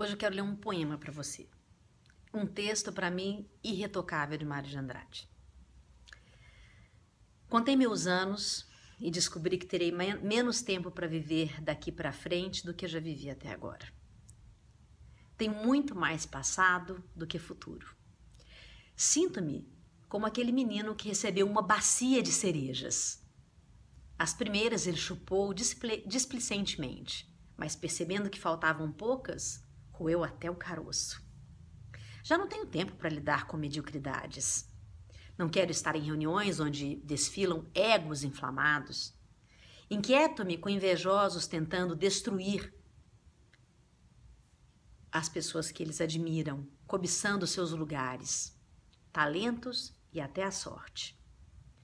Hoje eu quero ler um poema para você. Um texto para mim irretocável de Mário de Andrade. Contei meus anos e descobri que terei menos tempo para viver daqui para frente do que eu já vivi até agora. Tenho muito mais passado do que futuro. Sinto-me como aquele menino que recebeu uma bacia de cerejas. As primeiras ele chupou displicentemente, mas percebendo que faltavam poucas, roeu até o caroço. Já não tenho tempo para lidar com mediocridades. Não quero estar em reuniões onde desfilam egos inflamados. Inquieto-me com invejosos tentando destruir as pessoas que eles admiram, cobiçando seus lugares, talentos e até a sorte.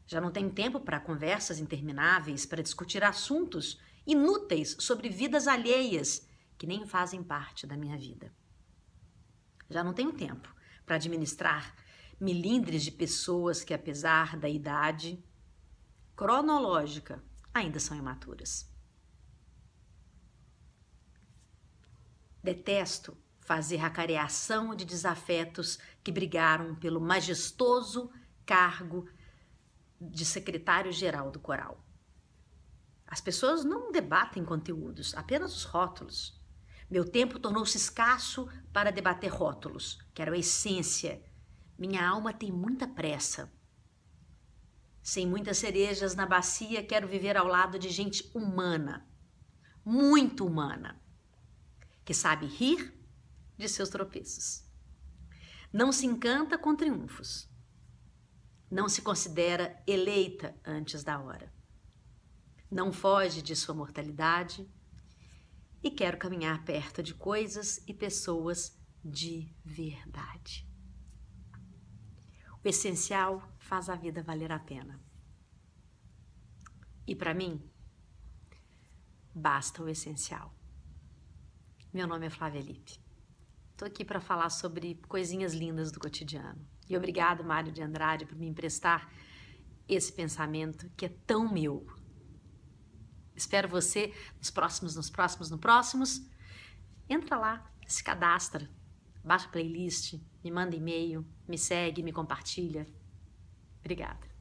Já não tenho tempo para conversas intermináveis para discutir assuntos inúteis sobre vidas alheias que nem fazem parte da minha vida. Já não tenho tempo para administrar milindres de pessoas que, apesar da idade cronológica, ainda são imaturas. Detesto fazer a careação de desafetos que brigaram pelo majestoso cargo de secretário-geral do coral. As pessoas não debatem conteúdos, apenas os rótulos. Meu tempo tornou-se escasso para debater rótulos, que eram a essência. Minha alma tem muita pressa. Sem muitas cerejas na bacia, quero viver ao lado de gente humana, muito humana, que sabe rir de seus tropeços. Não se encanta com triunfos. Não se considera eleita antes da hora. Não foge de sua mortalidade e quero caminhar perto de coisas e pessoas de verdade. O essencial faz a vida valer a pena. E para mim, basta o essencial. Meu nome é Flávia Lippe. Estou aqui para falar sobre coisinhas lindas do cotidiano. E obrigado, Mário de Andrade, por me emprestar esse pensamento que é tão meu, Espero você nos próximos, nos próximos, no próximos. Entra lá, se cadastra, baixa a playlist, me manda e-mail, me segue, me compartilha. Obrigada.